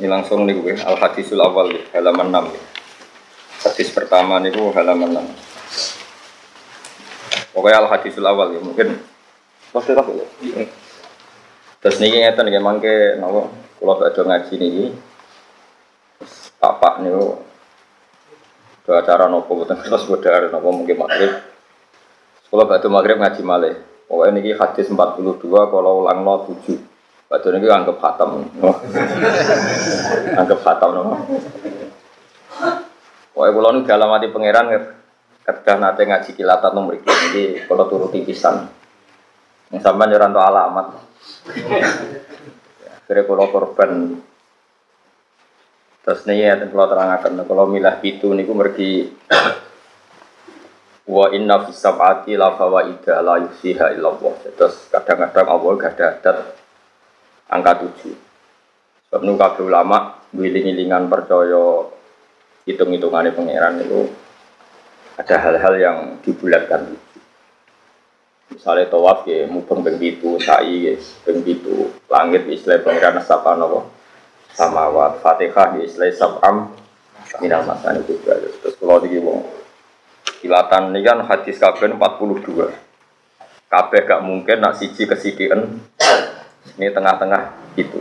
Ini langsung nih gue al hadisul awal nih, halaman 6 nih. Hadis pertama nih gue halaman 6. Pokoknya al hadisul awal ya mungkin pasti tak ya. Terus nih ngeten nih mangke nopo kalau baca ngaji nih Bapak nih ke acara nopo bukan terus bodar nopo mungkin maghrib. Kalau baca maghrib ngaji malih. Pokoknya ini hadis 42 kalau ulang no 7. Baca ini anggap khatam. anggap khatam no. Pokoknya kalau nu dalam hati pangeran ketika nate ngaji kilatan nomor ini jadi kalau turuti pisan. Yang sama nyeran alamat. Kira kalau korban Terus nih ya, kalau terangkan, kalau milah itu niku mergi wa inna fis sab'ati la fawaida la yusiha illallah. Terus kadang-kadang Allah gak ada adat angka tujuh. Sebab nu kabeh ulama wiling-wilingan percaya hitung-hitungannya pangeran itu ada hal-hal yang dibulatkan Misalnya tawaf ya, mubeng ping pitu, sa'i ya, ping pitu, langit istilah pangeran sapa napa? Samawat, Fatihah ya istilah sab'am minal masani juga. Terus kalau iki wong kilatan ini kan hadis kabeh 42. Kabeh gak mungkin nak siji kesidikan ini tengah-tengah itu.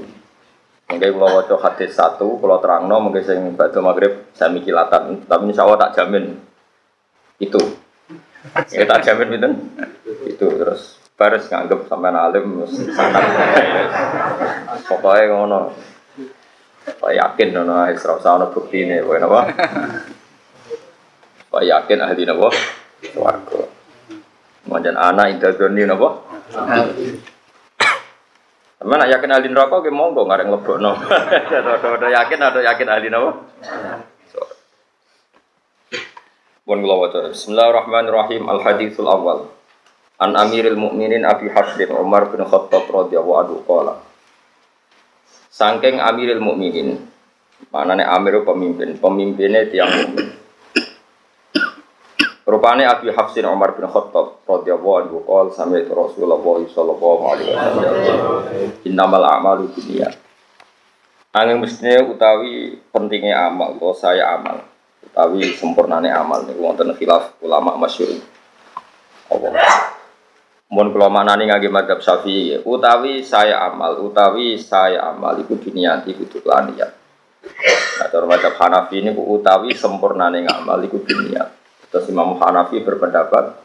Mungkin kalau wajah hadis satu, kalau terang no, mungkin saya batu maghrib saya kilatan. Tapi insya Allah tak jamin itu. Ya tak jamin itu. Itu terus baris nganggep sampai alim sangat. Pokoknya ngono. Pak yakin nono Isra usah bukti ini, boleh apa? Pak yakin ahli nopo Swarga. Manjan anak interdoni nopo. Teman nak yakin ahli neraka ke monggo ngareng lebokno. Ada yakin ada yakin ahli neraka. Pun kula waca. Bismillahirrahmanirrahim. Al haditsul awal. An Amiril Mukminin Abi Hafsin Umar bin Khattab radhiyallahu anhu qala. Sangking Amiril Mukminin. Manane Amir pemimpin, pemimpinnya tiang mukmin. Rupanya Abi Hafsin Umar bin Khattab radhiyallahu anhu qol sami Rasulullah sallallahu alaihi wasallam innamal a'malu binniyat. Angin mestinya utawi pentingnya amal, kalau saya amal, utawi sempurnane amal niku wonten khilaf ulama masyhur. Allah. Mun kula manani ngangge madzhab Syafi'i, utawi saya amal, utawi saya amal iku diniati kudu lan niat. Nah, cara madzhab Hanafi niku utawi sempurnane ngamal iku diniat. Terus Imam Hanafi berpendapat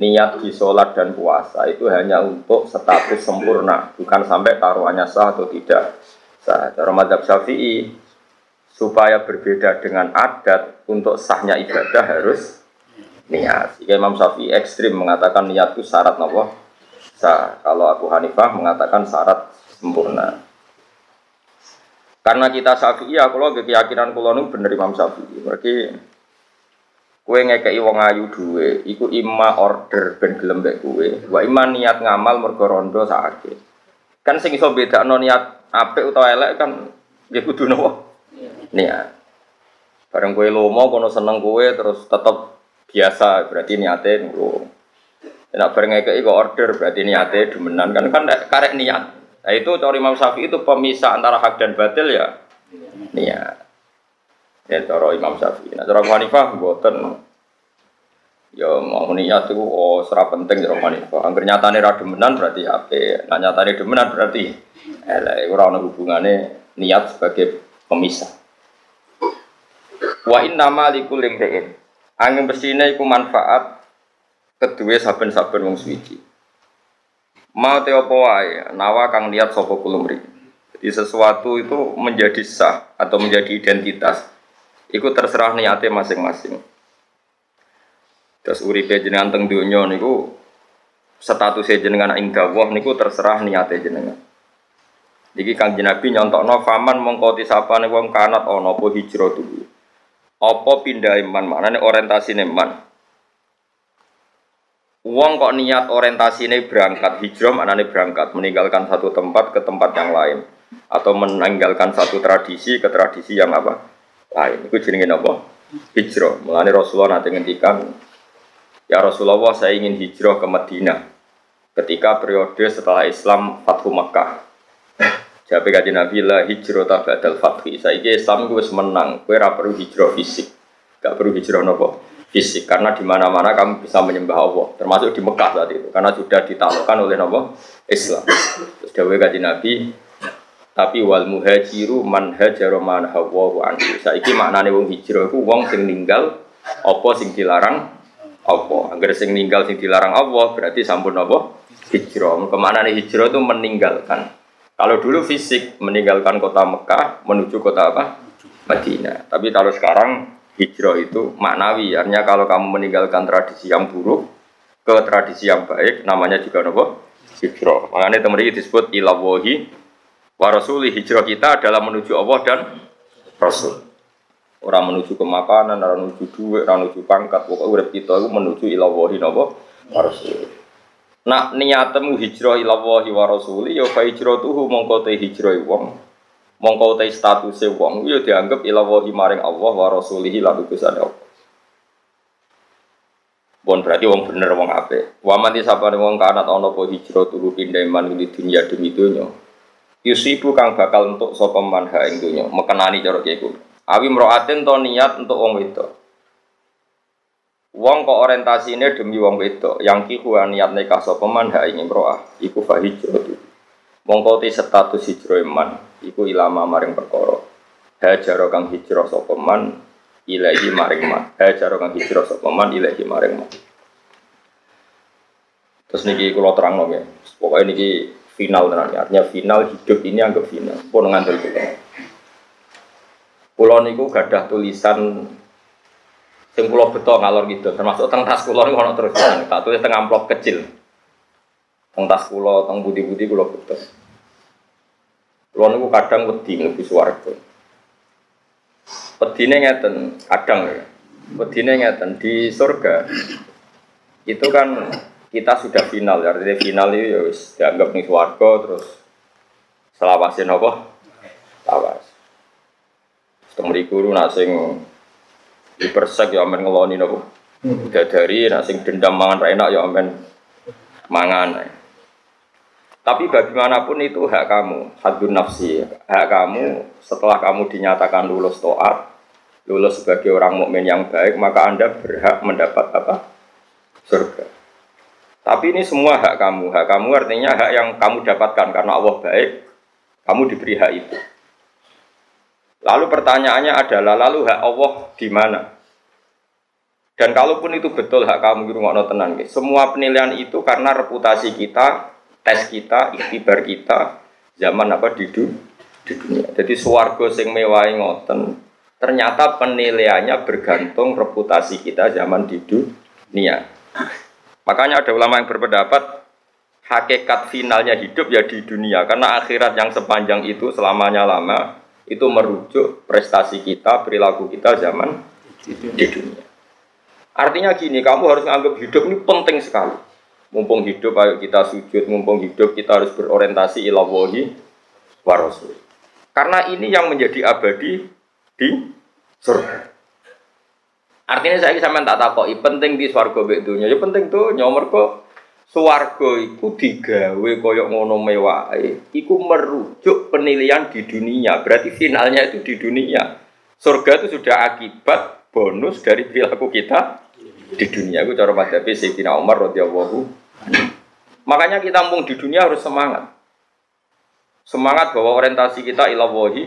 niat di sholat dan puasa itu hanya untuk status sempurna, bukan sampai taruhannya sah atau tidak sah. Cara madhab syafi'i supaya berbeda dengan adat untuk sahnya ibadah harus niat. Jika Imam Syafi'i ekstrim mengatakan niat itu syarat nopo sah. Kalau Abu Hanifah mengatakan syarat sempurna. Karena kita Syafi'i, aku loh keyakinan kulo bener Imam Syafi'i. Berarti Kue ngekei wong ayu duwe, iku ima order ben gelem mbek kue. Wa ima niat ngamal mergo rondo sakake. Kan sing iso bedakno niat apik utawa elek kan nggih kudu nopo? Niat. Bareng kue lomo kono seneng kue terus tetep biasa berarti niate ngono. Nek bareng ngekei kok order berarti niate demenan kan kan karek niat. Nah itu cari Imam Syafi'i itu pemisah antara hak dan batil ya. Niat. Ya cara Imam Syafi'i. Nah cara Hanifah mboten. Ya mau niat itu oh serap penting cara Hanifah. Angger nyatane ra demenan berarti HP. Nah nyatane demenan berarti elek ora ono hubungane niat sebagai pemisah. Wa inna ma likul imri'in. Angin besine iku manfaat kedua saben-saben wong suci. Mau te apa wae, nawa kang niat sapa kulumri. Jadi sesuatu itu menjadi sah atau menjadi identitas Iku terserah niate masing-masing. Terus uripe jenengan teng donya niku status jenengan ing dawuh niku terserah niate jenengan. Iki Kang Nabi nyontokno faman mongko disapane wong kanat ana apa hijrah dulu. Apa pindah iman maknane orientasine iman. Wong kok niat orientasine berangkat hijrah maknane berangkat meninggalkan satu tempat ke tempat yang lain atau meninggalkan satu tradisi ke tradisi yang apa? Lain. Itu jenenge apa? Hijrah. Mulane Rasulullah nanti ngendikan, ya Rasulullah saya ingin hijrah ke Madinah ketika periode setelah Islam Fathu Mekah. Jabe kaji Nabi lah hijrah tabadal fathi. Saiki Islam gue menang. Gue perlu hijrah fisik. Gak perlu hijrah nopo fisik karena di mana-mana kamu bisa menyembah Allah termasuk di Mekah saat itu karena sudah ditaklukkan oleh nopo Islam. Terus Jabe kaji Nabi tapi wal muhajiru man hajara man hawa anhu. Saiki maknane wong hijrah iku wong sing ninggal apa sing dilarang apa. Agar sing ninggal sing dilarang Allah berarti sampun apa? Hijrah. Ke mana nih hijrah itu meninggalkan. Kalau dulu fisik meninggalkan kota Mekah menuju kota apa? Madinah. Tapi kalau sekarang hijrah itu maknawi. Artinya kalau kamu meninggalkan tradisi yang buruk ke tradisi yang baik, namanya juga apa? Hijrah. Makanya teman ini disebut ilawahi wa rasuli. Hijrah kita adalah menuju Allah dan Rasul. Orang menuju ke makanan, orang menuju duit, orang menuju pangkat. Pokoknya urip kita itu menuju ilawahi napa? Rasul. Nak niatmu hijrah ila wahi wa rasuli ya fa hijratuhu mongko te hijrah wong. Mongko te statuse wong ya dianggap ila wahi maring Allah wa rasulihi lan utusane Allah. Bon berarti wong bener wong apik. Wa man disapane wong kanat ana apa hijrah tuhu pindah di dunia demi donya. Yusibu kang bakal untuk sapa man ha ing donya, mekenani cara kiye Awi mroatin to niat untuk wong wedok. Wong kok orientasine demi wong wedok, yang kiku niat nikah sapa man ha ing imroah, iku fa hijrah. Mongko te status hijrah man, iku ilama maring perkara. Hajar kang hijrah sapa man ilahi maring man. Hajar kang hijrah sapa man ilahi maring man. Terus niki kula terangno ya. Pokoknya niki final tenan ya. Artinya final hidup ini anggap final. Pun ngandel kita. Kulo niku gadah tulisan sing kula beto ngalor gitu termasuk teng tas kula niku ana terus tak tulis teng amplop kecil teng tas kula teng budi-budi kula beto kula niku kadang wedi mlebu swarga wedine ngeten kadang ya wedine ngeten di surga itu kan kita sudah final ya artinya final itu ya wis dianggap nih swarga terus selawasin apa lawas Temri guru nak sing dipersek ya amen ngeloni nopo. dari nak sing dendam mangan enak ya amen mangan. Tapi bagaimanapun itu hak kamu, hadun nafsi. Hak kamu setelah kamu dinyatakan lulus toat, lulus sebagai orang mukmin yang baik, maka Anda berhak mendapat apa? Surga. Tapi ini semua hak kamu. Hak kamu artinya hak yang kamu dapatkan karena Allah baik, kamu diberi hak itu. Lalu pertanyaannya adalah lalu hak Allah di mana? Dan kalaupun itu betul hak kamu rumah tenang, semua penilaian itu karena reputasi kita, tes kita, ikhtibar kita, zaman apa di dunia. Jadi suwargo sing mewah ngoten, ternyata penilaiannya bergantung reputasi kita zaman di dunia. Makanya ada ulama yang berpendapat hakikat finalnya hidup ya di dunia karena akhirat yang sepanjang itu selamanya lama itu merujuk prestasi kita, perilaku kita zaman di dunia. Artinya gini, kamu harus menganggap hidup ini penting sekali. Mumpung hidup, ayo kita sujud. Mumpung hidup, kita harus berorientasi ila wahi wa rasul. Karena ini yang menjadi abadi di surga. Artinya saya sama tak takoi penting di surga dunia. Ya penting nyomor kok Suwargo iku digawe koyok ngono mewah, iku merujuk penilaian di dunia. Berarti finalnya itu di dunia. Surga itu sudah akibat bonus dari perilaku kita di dunia. Itu cara madhabi Sayyidina Umar radhiyallahu Makanya kita mumpung di dunia harus semangat. Semangat bahwa orientasi kita ilawahi.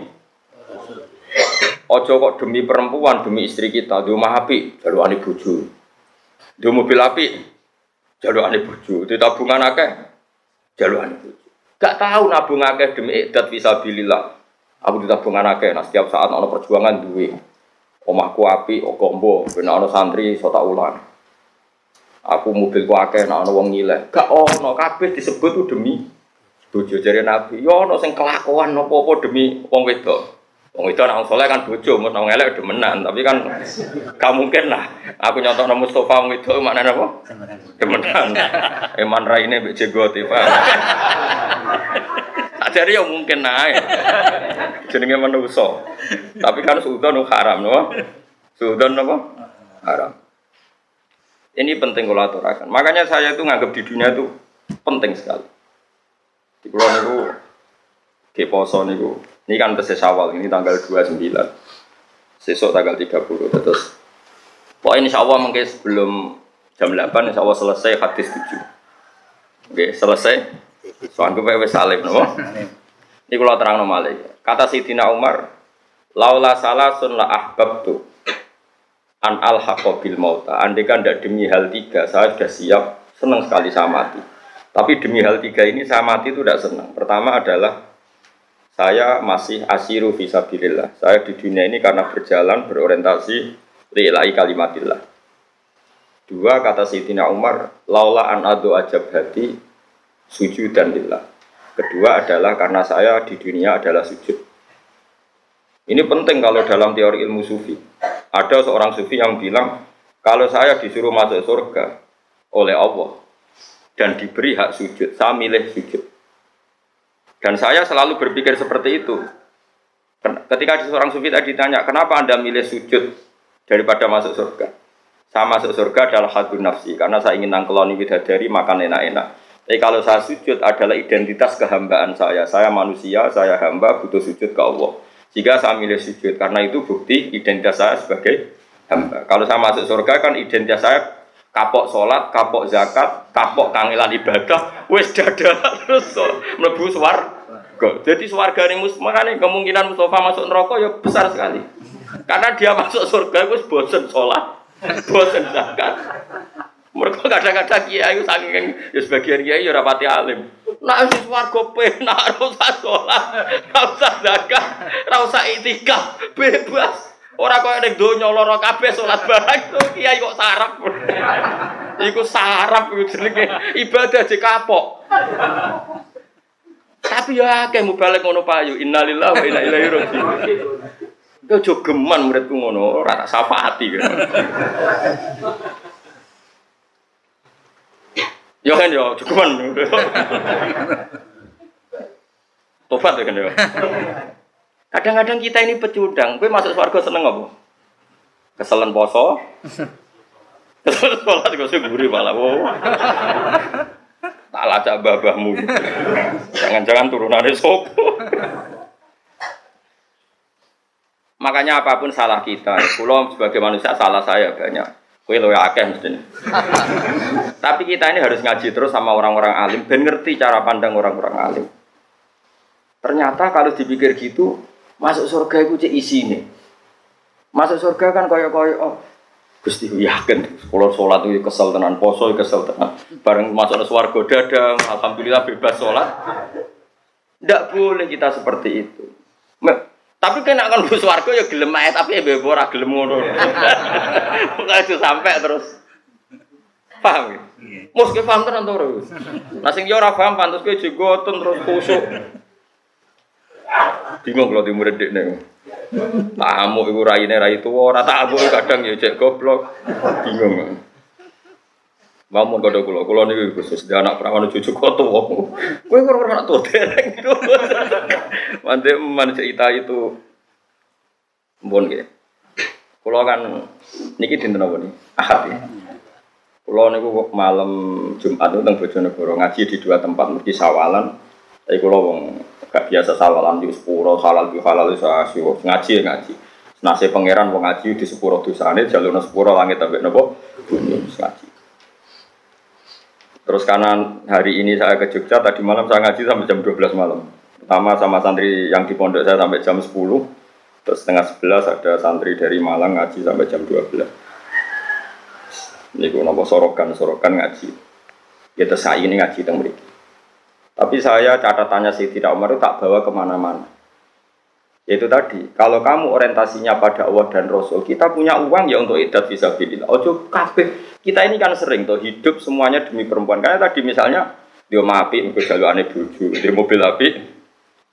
Ojo kok demi perempuan, demi istri kita, di rumah api, jalur ani bojo. Di mobil api, jalur ane bojo, di tabungan akeh jalur ane bojo. Gak tahu nabung akeh demi idat visabilillah. Aku di tabungan akeh, nah setiap saat ono perjuangan duwe. Omahku api, ogombo, ben ono santri so tak ulang. Aku mobilku akeh, nah ono wong nyileh. Gak ono kabeh disebut tuh demi bojo jari nabi. Yo ono sing kelakuan apa-apa demi wong wedok. Wong itu anak soleh kan bojo, mus nang elek udah menang, tapi kan gak mungkin lah. Aku nyontoh nama Mustafa wong itu mana apa? Demenan. Eman rai ini bece gue tiba. Jadi ya mungkin naik. Jenenge manusia. Tapi kan sudah nu haram, no? Sudah apa? Haram. Ini penting kalau aturakan. Makanya saya itu nganggap di dunia itu penting sekali. Di pulau itu Ke poso niku. Ini kan tes awal ini tanggal 29. Sesuk tanggal 30 terus. Pokoknya insya Allah mungkin sebelum jam 8 insya Allah selesai hadis 7. Oke, selesai. Soalnya gue wes salim, no? Ini kalau terang nomale. Kata Sayyidina Umar, laula salah sun la ahbab tuh an al bil mauta. Andai kan tidak demi hal tiga, saya sudah siap, senang sekali saya mati. Tapi demi hal tiga ini saya mati itu tidak senang. Pertama adalah saya masih asiru visabilillah. Saya di dunia ini karena berjalan berorientasi lillahi kalimatillah. Dua kata Sayyidina Umar, laula an adu ajab hati sujud dan lillah. Kedua adalah karena saya di dunia adalah sujud. Ini penting kalau dalam teori ilmu sufi. Ada seorang sufi yang bilang, kalau saya disuruh masuk surga oleh Allah dan diberi hak sujud, saya milih sujud. Dan saya selalu berpikir seperti itu. Ketika seorang sufi tadi ditanya, kenapa anda milih sujud daripada masuk surga? Saya masuk surga adalah hadun nafsi, karena saya ingin nangkeloni bidadari, makan enak-enak. Tapi kalau saya sujud adalah identitas kehambaan saya. Saya manusia, saya hamba, butuh sujud ke Allah. Jika saya milih sujud, karena itu bukti identitas saya sebagai hamba. Kalau saya masuk surga kan identitas saya kapok sholat, kapok zakat, kapok kangelan ibadah, wes dada terus mlebu suar. Jadi suarga ini makanya kemungkinan Mustafa masuk neraka ya besar sekali. Karena dia masuk surga wes bosen sholat, bosen zakat, mereka kadang-kadang kiai saking ya sebagian kiai ya rapati alim. Nak wis warga penak ora ora usah zakat, ora usah itikaf, bebas. Ora koyo ning donya lara kabeh salat bareng to kiai kok sarap. Iku sarap iku jenenge ibadah aja kapok. Tapi ya akeh balik ngono payu. Innalillahi wa inna ilaihi raji'un. Kau jogeman muridku ngono, ora tak syafaati. Ya kan ya, cukupan. Tobat ya kan ya. Kadang-kadang kita ini pecundang, gue masuk surga seneng apa? Keselen poso. Keselen sholat gue sih gurih malah. Wow. Tak lacak babahmu. Jangan-jangan turunannya sopo. Makanya apa pun salah kita, pulau sebagai manusia salah saya banyak. Kue lo akeh mestinya. Tapi kita ini harus ngaji terus sama orang-orang alim, ben ngerti cara pandang orang-orang alim. Ternyata kalau dipikir gitu, masuk surga itu cek isi ini. Masuk surga kan koyok-koyok, oh, Gusti yakin, kalau sholat itu kesel tenan, poso kesel tenan. Bareng masuk ke suarga dadang, alhamdulillah bebas sholat. Tidak boleh kita seperti itu. Tapi kena kan bus warga ya gelem ae tapi ya ora gelem ngono. Pokoke sampai terus. Paham ya? Mus ke paham tenan to? Nah sing yo ora paham pantes kowe terus kusuk. Bingung kalau di murid dekne. Tamu iku raine rai tuwa, ora tamu kadang ya cek goblok. Bingung. Mamun kode kulo, kulo nih khusus dia anak perawan cucu kotu. Kue kurang anak tuh dereng. Mantep mana cerita itu. Bon gitu. Kulo kan niki dinten apa nih? Ahad ya. Nih malam Jumat itu tentang Bojonegoro ngaji di dua tempat mesti sawalan. Tapi kulo wong gak biasa sawalan di sepuro halal di halal itu asio ngaji ngaji. Nasi pangeran wong ngaji di sepuro dosane jalur sepuro langit tapi nopo bumi ngaji. Terus karena hari ini saya ke Jogja, tadi malam saya ngaji sampai jam 12 malam. Pertama sama santri yang di pondok saya sampai jam 10. Terus setengah 11 ada santri dari Malang ngaji sampai jam 12. Ini gue nopo sorokan, sorokan ngaji. Kita saya ini ngaji tentang mereka. Tapi saya catatannya sih tidak Umar itu tak bawa ke mana-mana. Yaitu tadi, kalau kamu orientasinya pada Allah dan Rasul, kita punya uang ya untuk idat visabilillah. Ojo kabeh. Kita ini kan sering tuh hidup semuanya demi perempuan. Karena tadi misalnya dia api, untuk jalur aneh buju, di mobil api,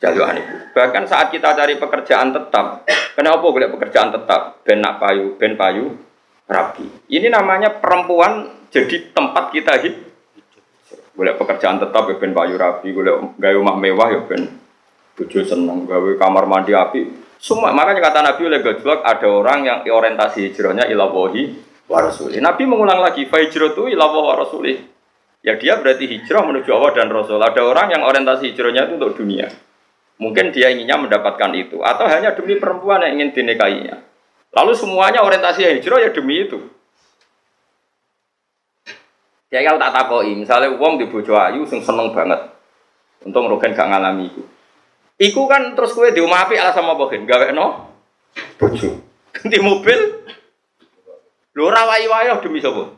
jalur aneh Bahkan saat kita cari pekerjaan tetap, kenapa boleh pekerjaan tetap? Ben nak payu, ben payu, rapi. Ini namanya perempuan jadi tempat kita hidup. Boleh pekerjaan tetap ya ben payu rapi, boleh gaya rumah mewah ya ben Bojo seneng gawe kamar mandi api. Semua makanya kata Nabi oleh Gajlok ada orang yang orientasi hijrahnya ilawahi wa rasuli. Nabi mengulang lagi fa hijratu ilawahi wa rasuli. Ya dia berarti hijrah menuju Allah dan Rasul. Ada orang yang orientasi hijrahnya itu untuk dunia. Mungkin dia inginnya mendapatkan itu atau hanya demi perempuan yang ingin dinikahinya. Lalu semuanya orientasi hijrah ya demi itu. Ya kalau tak takoi, misalnya uang di bojo ayu sing seneng banget. Untung Rogen gak ngalami itu. Iku kan terus kue di rumah api ala sama bogen, gawe no bojo. Ganti mobil. Lho ora wayo demi sapa?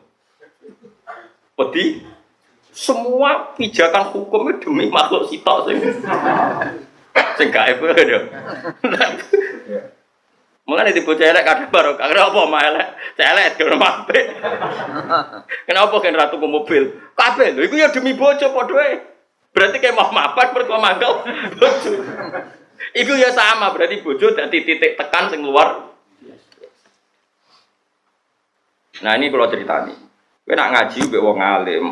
Pedi semua pijakan hukum itu demi makhluk sitok sing sing gaib lho. Mulane di bocah elek kadang baru kagak apa mah elek, celek rumah. Kenapa kan ratu ke mobil? Kabeh lho iku ya demi bojo padha Berarti kayak mau mapan mergo mangkel bojo. Iku ya sama berarti bojo dadi titik tekan sing luar. Nah ini kalau cerita nih, gue nak ngaji gue wong alim,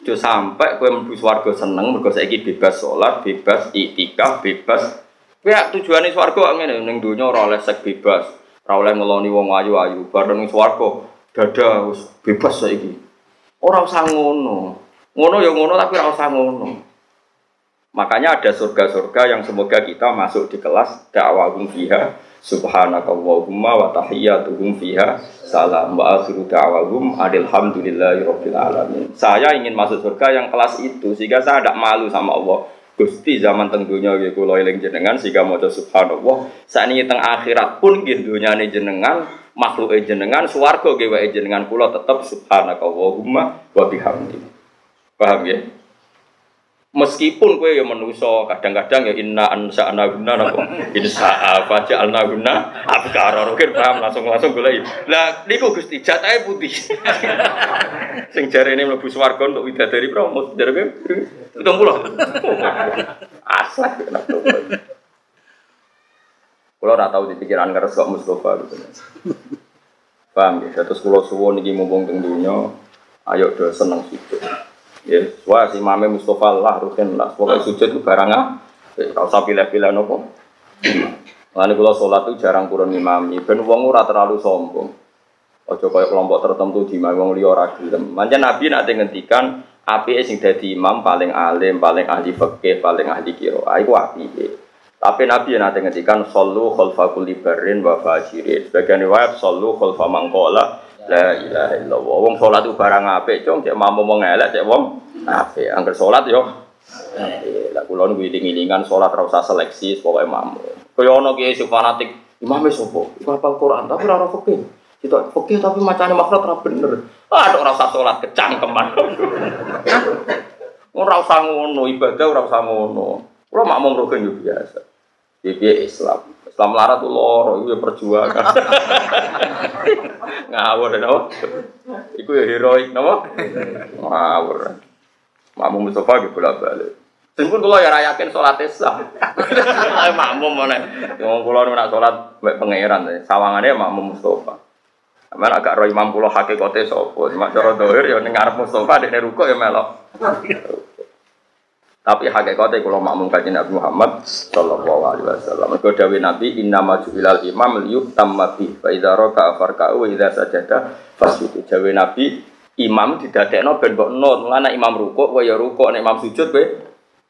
Jo sampai gue mlebu swarga seneng mergo saiki bebas sholat, bebas itikaf, bebas Kowe tujuane swarga ngene ning donya ora oleh sek bebas, ora oleh ngeloni wong ayu-ayu, bareng ning swarga dada wis bebas saiki. Ora usah ngono. Ngono ya ngono tapi ora usah ngono. Makanya ada surga-surga yang semoga kita masuk di kelas dakwahum fiha subhanakallahumma wa tahiyyatuhum fiha salam wa akhiru da'wahum alhamdulillahi alamin. Saya ingin masuk surga yang kelas itu sehingga saya tidak malu sama Allah. Gusti zaman tenggunya gitu kula eling jenengan sehingga maca subhanallah sakniki teng akhirat pun nggih dunyane jenengan makhluk jenengan swarga nggih wae jenengan kula tetep subhanakallahumma wa bihamdi. Paham ya? Meskipun kue yang menuso kadang-kadang ya inna ansa anaguna napa? Insa apa jalna guna abkara. Mungkin paham langsung langsung gue lah niku gusti jatahe putih. Sing jare ini mlebu swarga untuk widadari promo jare kowe? Pitung puluh. Aslak kenapa Kalau ora tahu di pikiran keres kok Mustafa. Gitu. Paham ya, terus kalau suwon iki mumpung teng ayo do seneng situ. Ya, wah si Mame Mustafa lah rutin lah. Pokoknya sujud itu barang ah. Kalau usah pilih-pilih nopo. Lalu kalau sholat itu jarang kurang imami. Ben wong ora terlalu sombong. Ojo kaya kelompok tertentu di wong liya ora gelem. Manja Nabi nanti ngendikan api sing dadi imam paling alim, paling ahli fikih, paling ahli qiraah iku api. Tapi Nabi nanti ngendikan sallu khalfa kulli barrin wa fajirin. Sebagian riwayat sallu khalfa mangkola La ilaha illallah. Wong salat itu barang apik, cung, cek wong elek, cek wong apik. Angger salat yo lah kula niku iling-ilingan salat ora usah seleksi pokoke mampu. Kaya ana kiai sing fanatik, imame sapa? Iku hafal Quran tapi ora fikih. Kita fikih tapi macane makhraj ora bener. Ah, ora usah salat kecangkeman. Ora usah ngono, ibadah ora usah ngono. Kula makmum rukun yo biasa. Piye Islam. Islam larat tuh loro, itu ya perjuangan. Ngawur apa? Iku ya heroik, napa? Ngawur. Makmum Mustafa gitu bolak balik. Sing pun kula ya rayakin salat sah. makmum mana? Wong kula nak salat mek pangeran sawangane makmum Mustafa. Amal agak roh imam kula hakikate sapa? Cuma cara dohir ya ning ngarep Mustafa dekne rukuk ya melok. Tapi hakikatnya kalau makmum kajian Nabi Muhammad Sallallahu Alaihi Wasallam. Kau dawi Nabi Inna maju imam liyuk tamati. Fa idza raka afarka'u wa idza sajada fasjudu. Dawi Nabi imam didadekno ben mbok not. Imam rukuk wa ya rukuk nek imam sujud kowe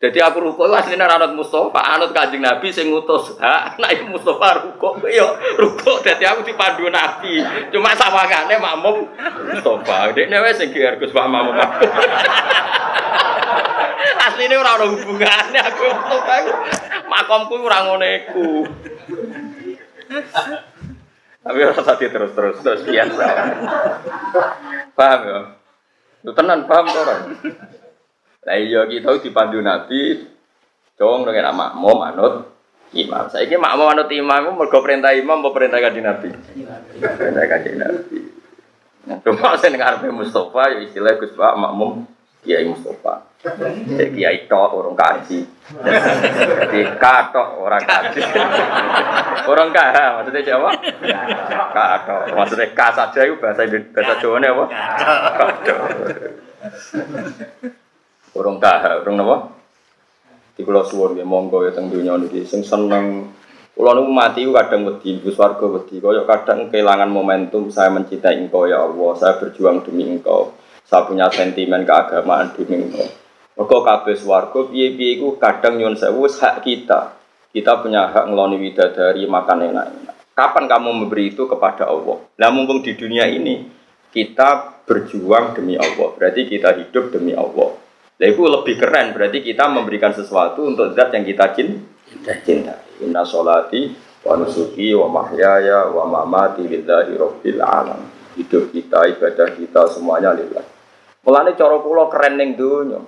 jadi aku rukuk itu aslinya anut Mustafa, anut kajing Nabi sing ngutus hak, itu Mustafa rukuk, yo rukuk. Jadi aku dipandu Nabi, cuma kane makmum Mustafa. Dek newe sing Gus Pak Makmum. Asline ora ono hubungane aku Mustafa. Makomku ora ngono iku. Tapi ora tadi terus-terus terus biasa. Paham ya? Lu tenan paham to ora? Lah iya kita dipandu Nabi dong dengan makmum anut imam. Saya ini makmum anut imam mergo perintah imam apa perintah kanjeng Nabi? Perintah kanjeng Nabi. Nah, cuma saya dengar Mustafa ya istilah Gus Pak makmum Kiai Mustafa. Jadi kiai tok orang kaji. Jadi katok orang kaji. Orang kah maksudnya Jawa? Katok. Maksudnya ka saja itu bahasa bahasa Jawa ini apa? Katok. Orang kah, orang apa? Di pulau suwon ya monggo ya teng dunia niki sing seneng Kulo niku mati kadang wedi, Gus warga wedi, kaya kadang kehilangan momentum saya mencintai engkau ya Allah, saya berjuang demi engkau. Saya punya sentimen keagamaan demi engkau. Mergo kabeh swarga piye-piye iku kadang nyuwun sewu hak kita. Kita punya hak ngeloni widadari makan enak-enak. Kapan kamu memberi itu kepada Allah? Nah mumpung di dunia ini kita berjuang demi Allah. Berarti kita hidup demi Allah. Nah itu lebih keren. Berarti kita memberikan sesuatu untuk zat yang kita cinta. Inna sholati wa nusuki wa mahyaya wa mamati lillahi rabbil alam. Hidup kita, ibadah kita semuanya lillah. Mulane cara kula keren ning donya.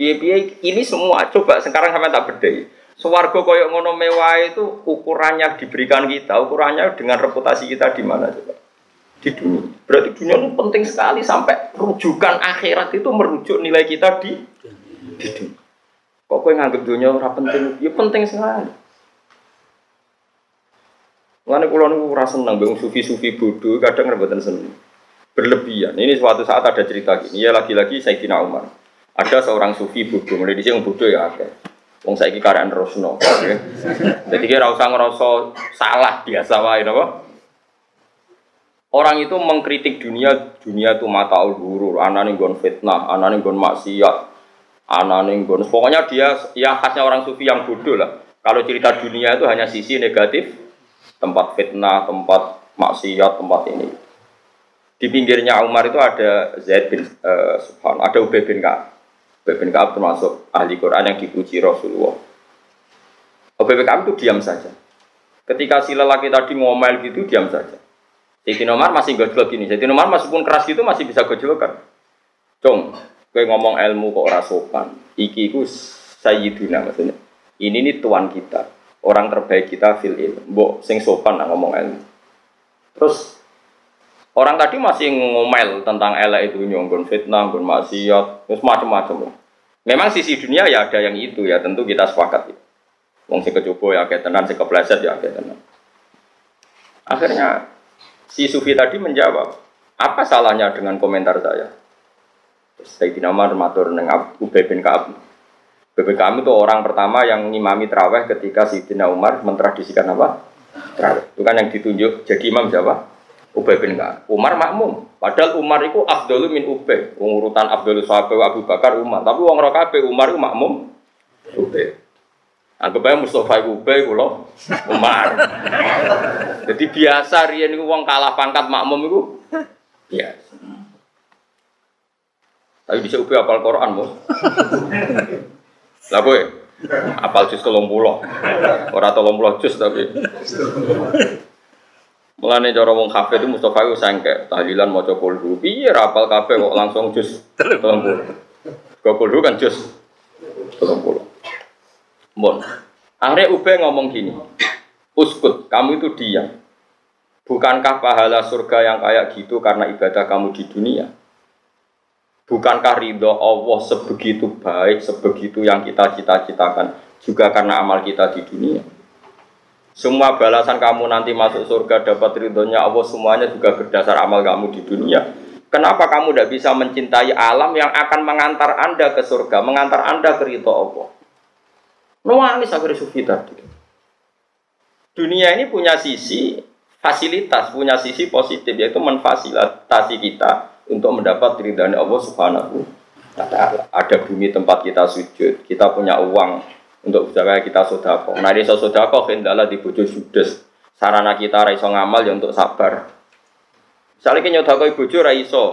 Piye-piye ini semua coba sekarang sampai tak bedai. Swarga koyok ngono mewah itu ukurannya diberikan kita, ukurannya dengan reputasi kita di mana coba? Di dunia. Berarti dunia itu penting sekali sampai rujukan akhirat itu merujuk nilai kita di di dunia. Kok kowe nganggep dunia ora penting? Ya penting sekali. Mulane kula niku ora seneng mbek sufi-sufi bodoh kadang rebutan seneng. Berlebihan. Ini suatu saat ada cerita gini. Ya lagi-lagi Sayyidina Umar. Ada seorang sufi bodoh, mulai di sini bodoh ya akeh. Wong saiki karaan Rosno. Jadi kira usah ngerasa salah biasa wae napa? Orang itu mengkritik dunia, dunia itu mata al-hurur, anane nggon fitnah, anane nggon maksiat, anane nggon. Pokoknya dia ya khasnya orang sufi yang bodoh lah. Kalau cerita dunia itu hanya sisi negatif, tempat fitnah, tempat maksiat, tempat ini. Di pinggirnya Umar itu ada Zaid bin uh, Subhan, ada Ubay bin Ka'ab. Ubay Ka'ab termasuk ahli Quran yang dipuji Rasulullah. Ubay Ka'ab itu diam saja. Ketika si lelaki tadi ngomel gitu, diam saja. Sayyidina Umar masih gojlok gini. Sayyidina Umar meskipun keras itu masih bisa gojlokan. Cung, gue ngomong ilmu kok ora sopan. Iki ku sayyiduna maksudnya. Ini nih tuan kita. Orang terbaik kita fil ilmu. Mbok sing sopan lah ngomong ilmu. Terus Orang tadi masih ngomel tentang elek itu nyonggon fitnah, nggon maksiat, terus macam-macam. Memang sisi dunia ya ada yang itu ya tentu kita sepakat. Ya. Wong si kecoba ya kayak tenan, si kepleset ya kayak tenan. Akhirnya si Sufi tadi menjawab, apa salahnya dengan komentar saya? Sayyidina Umar matur dengan Ubay bin Ka'ab. Ubay bin itu orang pertama yang ngimami terawih ketika Sayyidina Umar mentradisikan apa? Terawih. Itu kan yang ditunjuk jadi imam siapa? Ubay bin Ka'ab. Umar makmum. Padahal Umar itu afdalu min Ubay. Urutan afdalu sahabat Abu Bakar Umar. Tapi wong ora kabeh Umar itu makmum Ubay. Anggap aja Mustafa Ubay kula Umar. Jadi biasa riyen niku wong kalah pangkat makmum itu ya. Tapi bisa Ubay apal Quran, Bos. Lah kowe apal juz 30. Ora 30 juz tapi. Mulane cara wong kafe itu Mustafa itu sangke tahlilan maca kulhu. Piye rapal kafe kok langsung jus 30. Kok kulhu kan jus 30. Mon. Akhirnya Ube ngomong gini. Uskut, kamu itu diam. Bukankah pahala surga yang kayak gitu karena ibadah kamu di dunia? Bukankah ridho Allah sebegitu baik, sebegitu yang kita cita-citakan juga karena amal kita di dunia? Semua balasan kamu nanti masuk surga dapat ridhonya Allah semuanya juga berdasar amal kamu di dunia. Kenapa kamu tidak bisa mencintai alam yang akan mengantar anda ke surga, mengantar anda ke ridho Allah? Nuangis akhirnya sufi tadi. Dunia ini punya sisi fasilitas, punya sisi positif yaitu memfasilitasi kita untuk mendapat ridhonya Allah Subhanahu wa taala. Ada bumi tempat kita sujud, kita punya uang untuk supaya kita sodako. Nah di sodako kendala di bojo judes. Sarana kita raiso ngamal ya untuk sabar. Misalnya kita nyodako bojo raiso,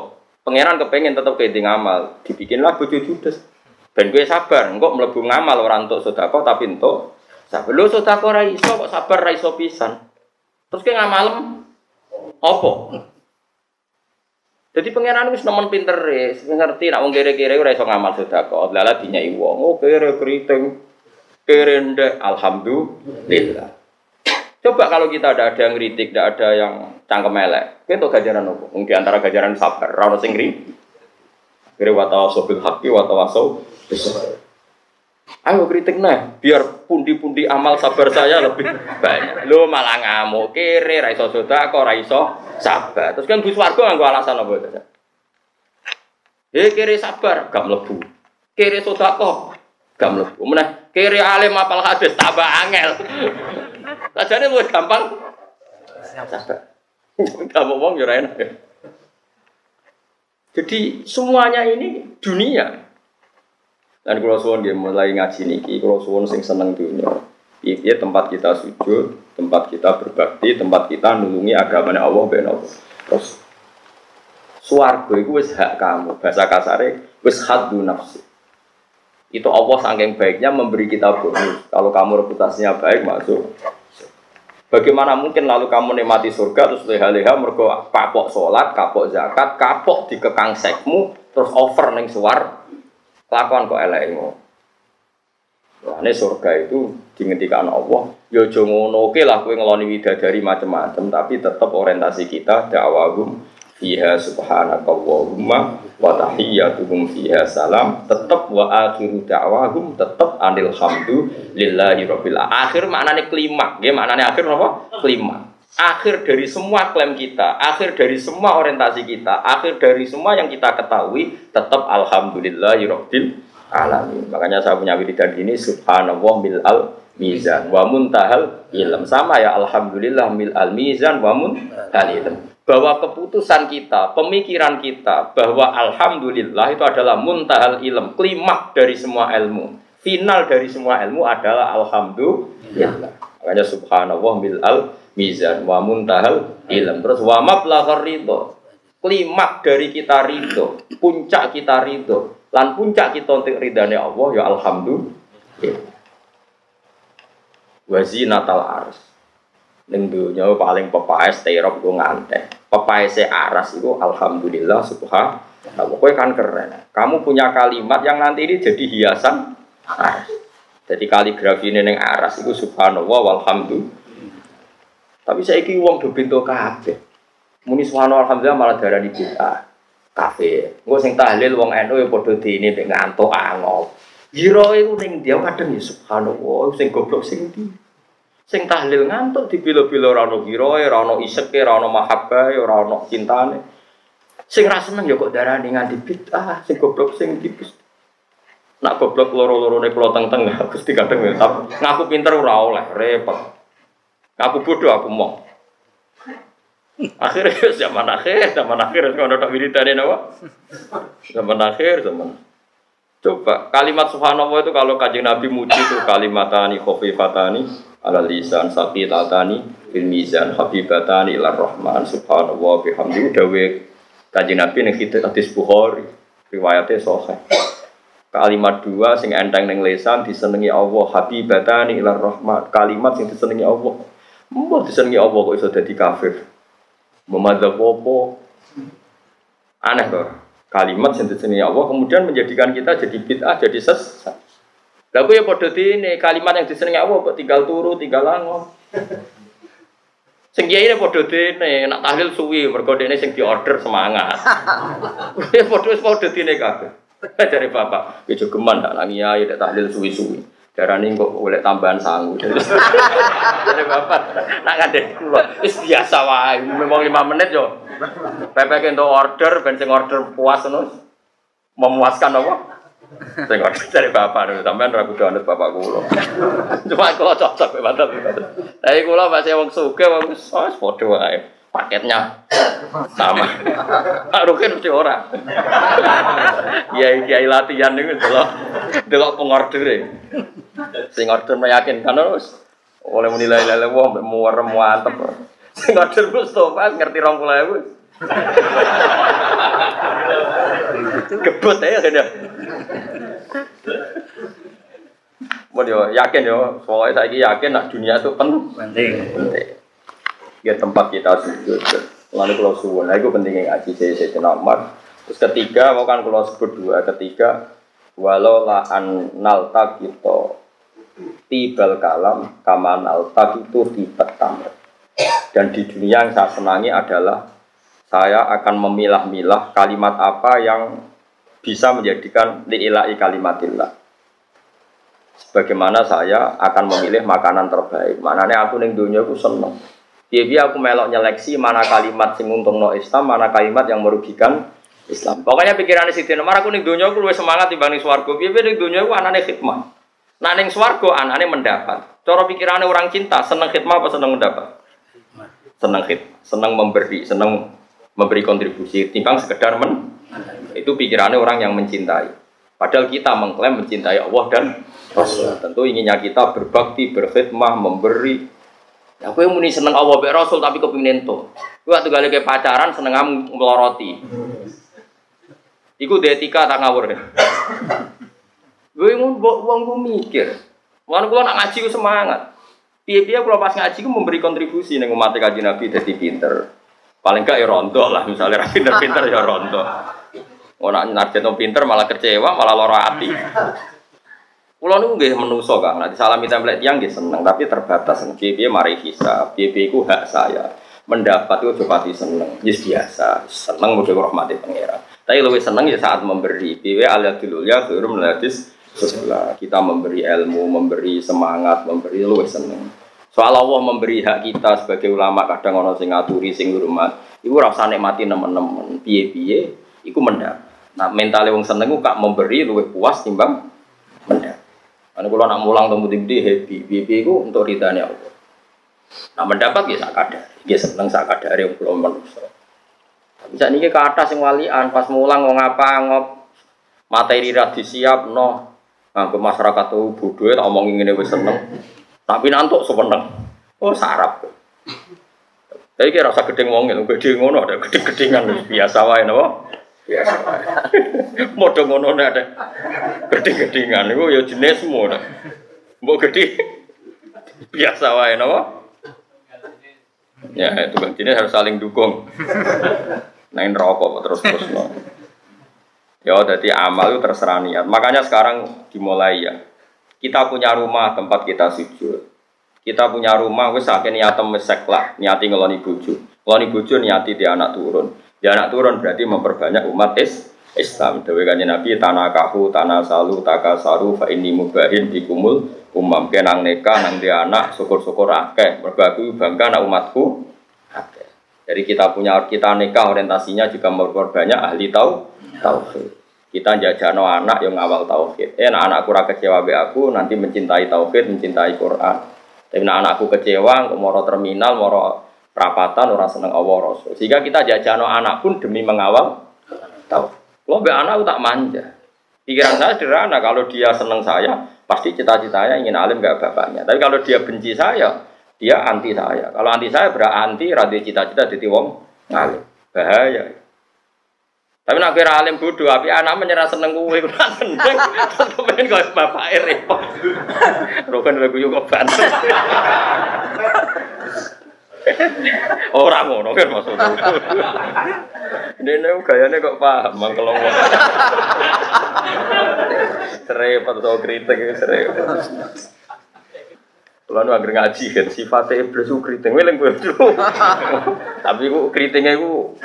pangeran kepengen tetap kayak ngamal, dibikinlah bojo judes. Ben gue sabar, enggak melebu ngamal orang untuk sodako tapi untuk sabar. Lo sodako raiso kok sabar raiso pisan. Terus kayak ngamalem, opo? Jadi pangeran wis nemen pinter wis ngerti nak wong kere-kere ora iso ngamal sedekah. Lala dinyai wong, oh kere keriting. Kerende, alhamdulillah. Coba kalau kita ada ada yang kritik, tidak ada yang cangkem elek, itu gajaran apa? Mungkin antara gajaran sabar, rano singri. Kira watawa sobil haki, watawa so Ayo kritik nah, biar pundi-pundi amal sabar saya lebih banyak. Lo malah ngamuk, kiri, raiso soda, kok raiso sabar. Terus kan Gus Wargo nganggo alasan apa itu? Eh kiri sabar, gak melebu. Kiri soda kok, gak melebu. Mana Kiri alim apal hadis tambah angel. Sajane luwih gampang. Kamu ngomong ya enak. Jadi semuanya ini dunia. Dan kalau suwon dia mulai ngaji niki, kalau suwon sing seneng dunia. Iya tempat kita sujud, tempat kita berbakti, tempat kita nulungi agamanya Allah ben Allah. Terus suarga itu wis hak kamu, bahasa kasare wis haddu nafsi. Itu Allah saking baiknya memberi kita bonus. Kalau kamu reputasinya baik masuk. Bagaimana mungkin lalu kamu nikmati surga terus leha-leha mergo kapok sholat, kapok zakat, kapok dikekang sekmu, terus over neng suar, Kelakuan kok elekmu. Nah, ini surga itu dihentikan Allah. Yo ya ngono oke lah kue ngeloni widadari macam-macam, tapi tetap orientasi kita dakwahum fiha subhanakallahumma wa tahiyyatuhum fiha salam tetap wa akhiru da'wahum tetap anil hamdu lillahi rabbil akhir maknanya kelima nggih maknanya akhir apa kelima akhir dari semua klaim kita, akhir dari semua orientasi kita, akhir dari semua yang kita ketahui tetap alhamdulillah rabbil alamin. Makanya saya punya wiridan ini subhanallah mil al mizan wa muntahal ilm. Sama ya alhamdulillah mil al mizan wa muntahal ilm. Bahwa keputusan kita, pemikiran kita bahwa alhamdulillah itu adalah muntahal ilm, klimak dari semua ilmu. Final dari semua ilmu adalah alhamdulillah. Makanya subhanallah mil al mizan wa muntahal ilm. Terus wa mablaghar ridho. Klimak dari kita ridho puncak kita ridho. Lan puncak kita untuk ridhanya Allah ya alhamdulillah. Wazinatal ars ning dunya paling pepaes terop ku ngante pepaese aras itu alhamdulillah subhanallah kowe kan keren kamu punya kalimat yang nanti ini jadi hiasan aras jadi kaligrafi ini neng aras itu subhanallah walhamdulillah tapi saya iki uang do pintu kafe. Muni subhanallah alhamdulillah malah darah di kita kafe. Gue sing tahlil wong NU ya padha dene mek ngantuk angop. Jiro iku ning dia kadang ya subhanallah sing goblok sing di. Sing tahlil ngantuk dibilo-bilo ora ono giroe, ora ono iseke, ora ono mahabbah, ora ono cintane. Sing ra seneng ya kok darani nganti bid'ah, sing goblok sing tipis. Nak goblok loro-loro nek kula teng-teng Gusti kadang ya ngaku pinter ora oleh, repot. Aku bodoh aku mau. Akhirnya zaman akhir, zaman akhir kalau tak wiridane nawa. Zaman akhir, zaman. Coba kalimat subhanallah itu kalau kajian Nabi muji itu kalimatani khofifatani ala lisan saqitatani fil mizan habibatani ilar rahman subhanallah bihamdi dawe kajian Nabi ning hadis Bukhari riwayatnya sahih. Kalimat dua sing enteng ning lisan disenengi Allah habibatani ilar rahman kalimat sing disenengi Allah Mbah disenengi Allah kok iso dadi kafir. Memadzab apa? Aneh toh. Kalimat yang disenengi Allah kemudian menjadikan kita jadi bid'ah, jadi sesat. Lah ya padha dene kalimat yang disenengi Allah kok tinggal turu, tinggal lango. Sing kiai padha dene nak tahlil suwi mergo dene sing diorder semangat. Ya padha wis padha dene kabeh. Dari bapak, ya jogeman tak nang kiai tahlil suwi-suwi. Darani kok boleh tambahan sangu. Dari bapak, nak ngade kulo. Wis biasa wae, memang lima menit yo. Pepe untuk order, ben sing order puas ngono. Memuaskan apa? Sing order dari bapak niku sampean ra kudu anut bapak kulo. Cuma kulo cocok mantap. Tapi kulo masih wong sugih wong wis padha wae paketnya sama. Pak Rukin mesti ora. Kiai kiai latihan niku delok delok pengordere. Sing order meyakinkan terus oleh menilai lele wong muar mantep. Sing order Mustofa ngerti rong puluh ewu. Gebut ya sudah. Mau yo yakin yo, soalnya saya yakin nak dunia itu penting. Penting. Ya tempat kita sujud. Lalu kalau suwun, nah itu pentingnya ngaji saya saya Umar. Terus ketiga, mau kan kalau sebut dua, ketiga, walau la an nalta kita tibal kalam kaman alta itu tibat tamr. Dan di dunia yang saya senangi adalah saya akan memilah-milah kalimat apa yang bisa menjadikan li'ilai kalimatillah. Sebagaimana saya akan memilih makanan terbaik. Mananya aku ning dunia aku seneng. Dia aku melok nyeleksi mana kalimat sing untung no Islam, mana kalimat yang merugikan Islam. Pokoknya pikirannya Siti Nomor aku ning dunia aku lebih semangat dibanding swargo. Dia ning dunia aku anane khidmat. Nah ning swargo anane mendapat. Cara pikirannya orang cinta, seneng khidmat apa seneng mendapat? Seneng khidmat, seneng memberi, seneng memberi kontribusi timbang sekedar men. Itu pikirannya orang yang mencintai. Padahal kita mengklaim mencintai Allah dan Rasul. Tentu inginnya kita berbakti, berkhidmah, memberi. Ya, aku yang muni seneng Allah be Rasul tapi kepingin itu. Gue waktu kali ke pacaran seneng kamu meloroti. Iku etika tak ngawur. Gue mau uang gue mikir. Mana gue nak ngaji gue semangat. Piye-piye kalau pas ngaji gue memberi kontribusi nih umat kaji Nabi jadi pinter. Paling gak ya rontok lah misalnya pinter-pinter ya rontok. Mau nak narjen pinter malah kecewa malah loro. Kulo niku nggih menuso Kang. Nanti salami template yang nggih seneng, tapi terbatas. Piye-piye mari hisab, piye-piye ku hak saya. Mendapat itu coba seneng, yes biasa. Seneng mudah rahmati pangeran. Tapi lebih seneng ya saat memberi. Piye dulu ya turun meladis sebelah. Kita memberi ilmu, memberi semangat, memberi lebih seneng. Soal Allah memberi hak kita sebagai ulama kadang ono sing ngaturi sing hormat. Iku rasa nikmati nemen-nemen. Piye-piye iku mendapat. Nah, mentalnya wong seneng kak memberi lebih puas timbang mendapat. Karena kalau nak mulang temu di happy, happy itu untuk ridhanya Allah. Nah mendapat ya sak kadar, dia seneng sak kadar yang belum manusia. Saat ini ke atas yang walian, pas mulang mau ngapa ngop materi radi siap no, nah ke masyarakat tuh bodoh tak omongin ini wes seneng, tapi nantuk sepeneng, oh sarap. Tapi kira rasa gedeng wongin, gede ngono ada gede-gedengan biasa wae no. Modho ngono nek ada gedhe-gedhingan niku ya jenismu nek. Mbok gedhe biasa wae napa? Ya, itu kan jenis harus saling dukung. Nain rokok terus terus no. Ya, jadi amal itu terserah niat. Makanya sekarang dimulai ya. Kita punya rumah tempat kita sujud. Kita punya rumah wis sakit niatem wis lah, niati ngeloni bojo. Ngeloni bojo niati di anak turun. Ya anak turun berarti memperbanyak umat is Islam. Dewi Nabi tanah kahu, tanah salu, taka saru, fa ini mubahin dikumul umam kenang neka nang dia anak syukur-syukur akeh. Mergo bangga anak umatku akeh. Jadi kita punya kita nikah orientasinya juga memperbanyak ahli tau tauhid. Kita jajano anak yang awal tauhid. Eh, anak anakku ora kecewa be aku, nanti mencintai tauhid, mencintai Quran. Tapi nah anakku kecewa, moro terminal, moro perapatan orang seneng Allah Rasul. Sehingga kita jajano anak pun demi mengawal tahu. Kalau be anak tak manja. Pikiran saya sederhana, kalau dia seneng saya, pasti cita-citanya ingin alim gak bapaknya. Tapi kalau dia benci saya, dia anti saya. Kalau anti saya berarti radio cita-cita jadi wong ngalim. Bahaya. Tapi nak kira alim bodoh, tapi anak menyerah seneng gue, gue seneng. Terus pengen bapak repot. Rukun lagu juga bantu. Orang ngono kan maksudnya. Ini gayanya kok paham mangkel ngomong. Serempet so kritik serempet. Kalau nu ngaji kan sifatnya iblis itu kritik, weleng gue. Tapi gue kritiknya gue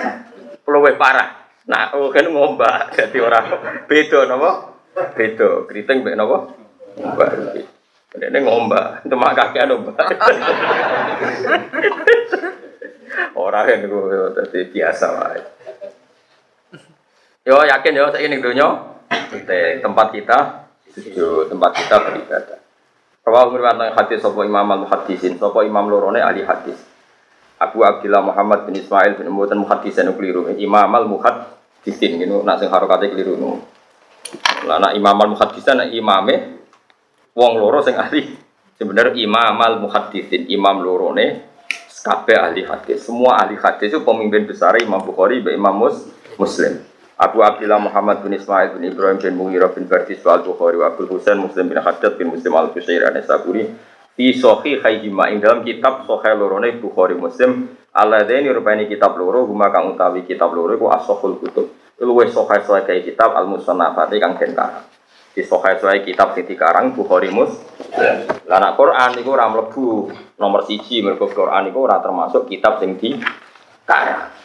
peluwe parah. Nah, oh kan ngombak jadi orang beda nopo, beda kritik beda nopo, ngombak. Ini ngombak, itu mak kaki anu Orang yang gue jadi biasa lah. Yo yakin yo saya ini dunia tempat kita itu tempat kita beribadah. Rawal meriwayatkan hadis sopo imam al muhadisin, sopo imam lorone ahli hadis. Abu Abdullah Muhammad bin Ismail bin Muhammad muhadisin keliru. Imam al muhadisin gitu, nak harokate keliru nu. Lah nak imam al muhadisin imame wong loro sing ahli. Sebenarnya imam al muhadisin, imam lorone kabeh ahli hadis. Semua ahli hadis itu pemimpin besar Imam Bukhari, Imam Mus, Muslim. Abu Abdullah Muhammad bin Ismail bin Ibrahim bin Mughirah bin Bardis al Bukhari wa Abdul Husain Muslim bin Haddad bin Muslim al Fusair an Saburi fi sahih hayyima ing dalam kitab sahih lorone Bukhari Muslim alladaini rupani kitab loro huma kang utawi kitab loro iku asahul kutub sahih sahih kayak kitab al musannafati kang den di sahih sahih kitab sing dikarang Bukhari Muslim lah nak Quran iku ora mlebu. Nomor siji mergo Quran iku ora termasuk kitab sing di karang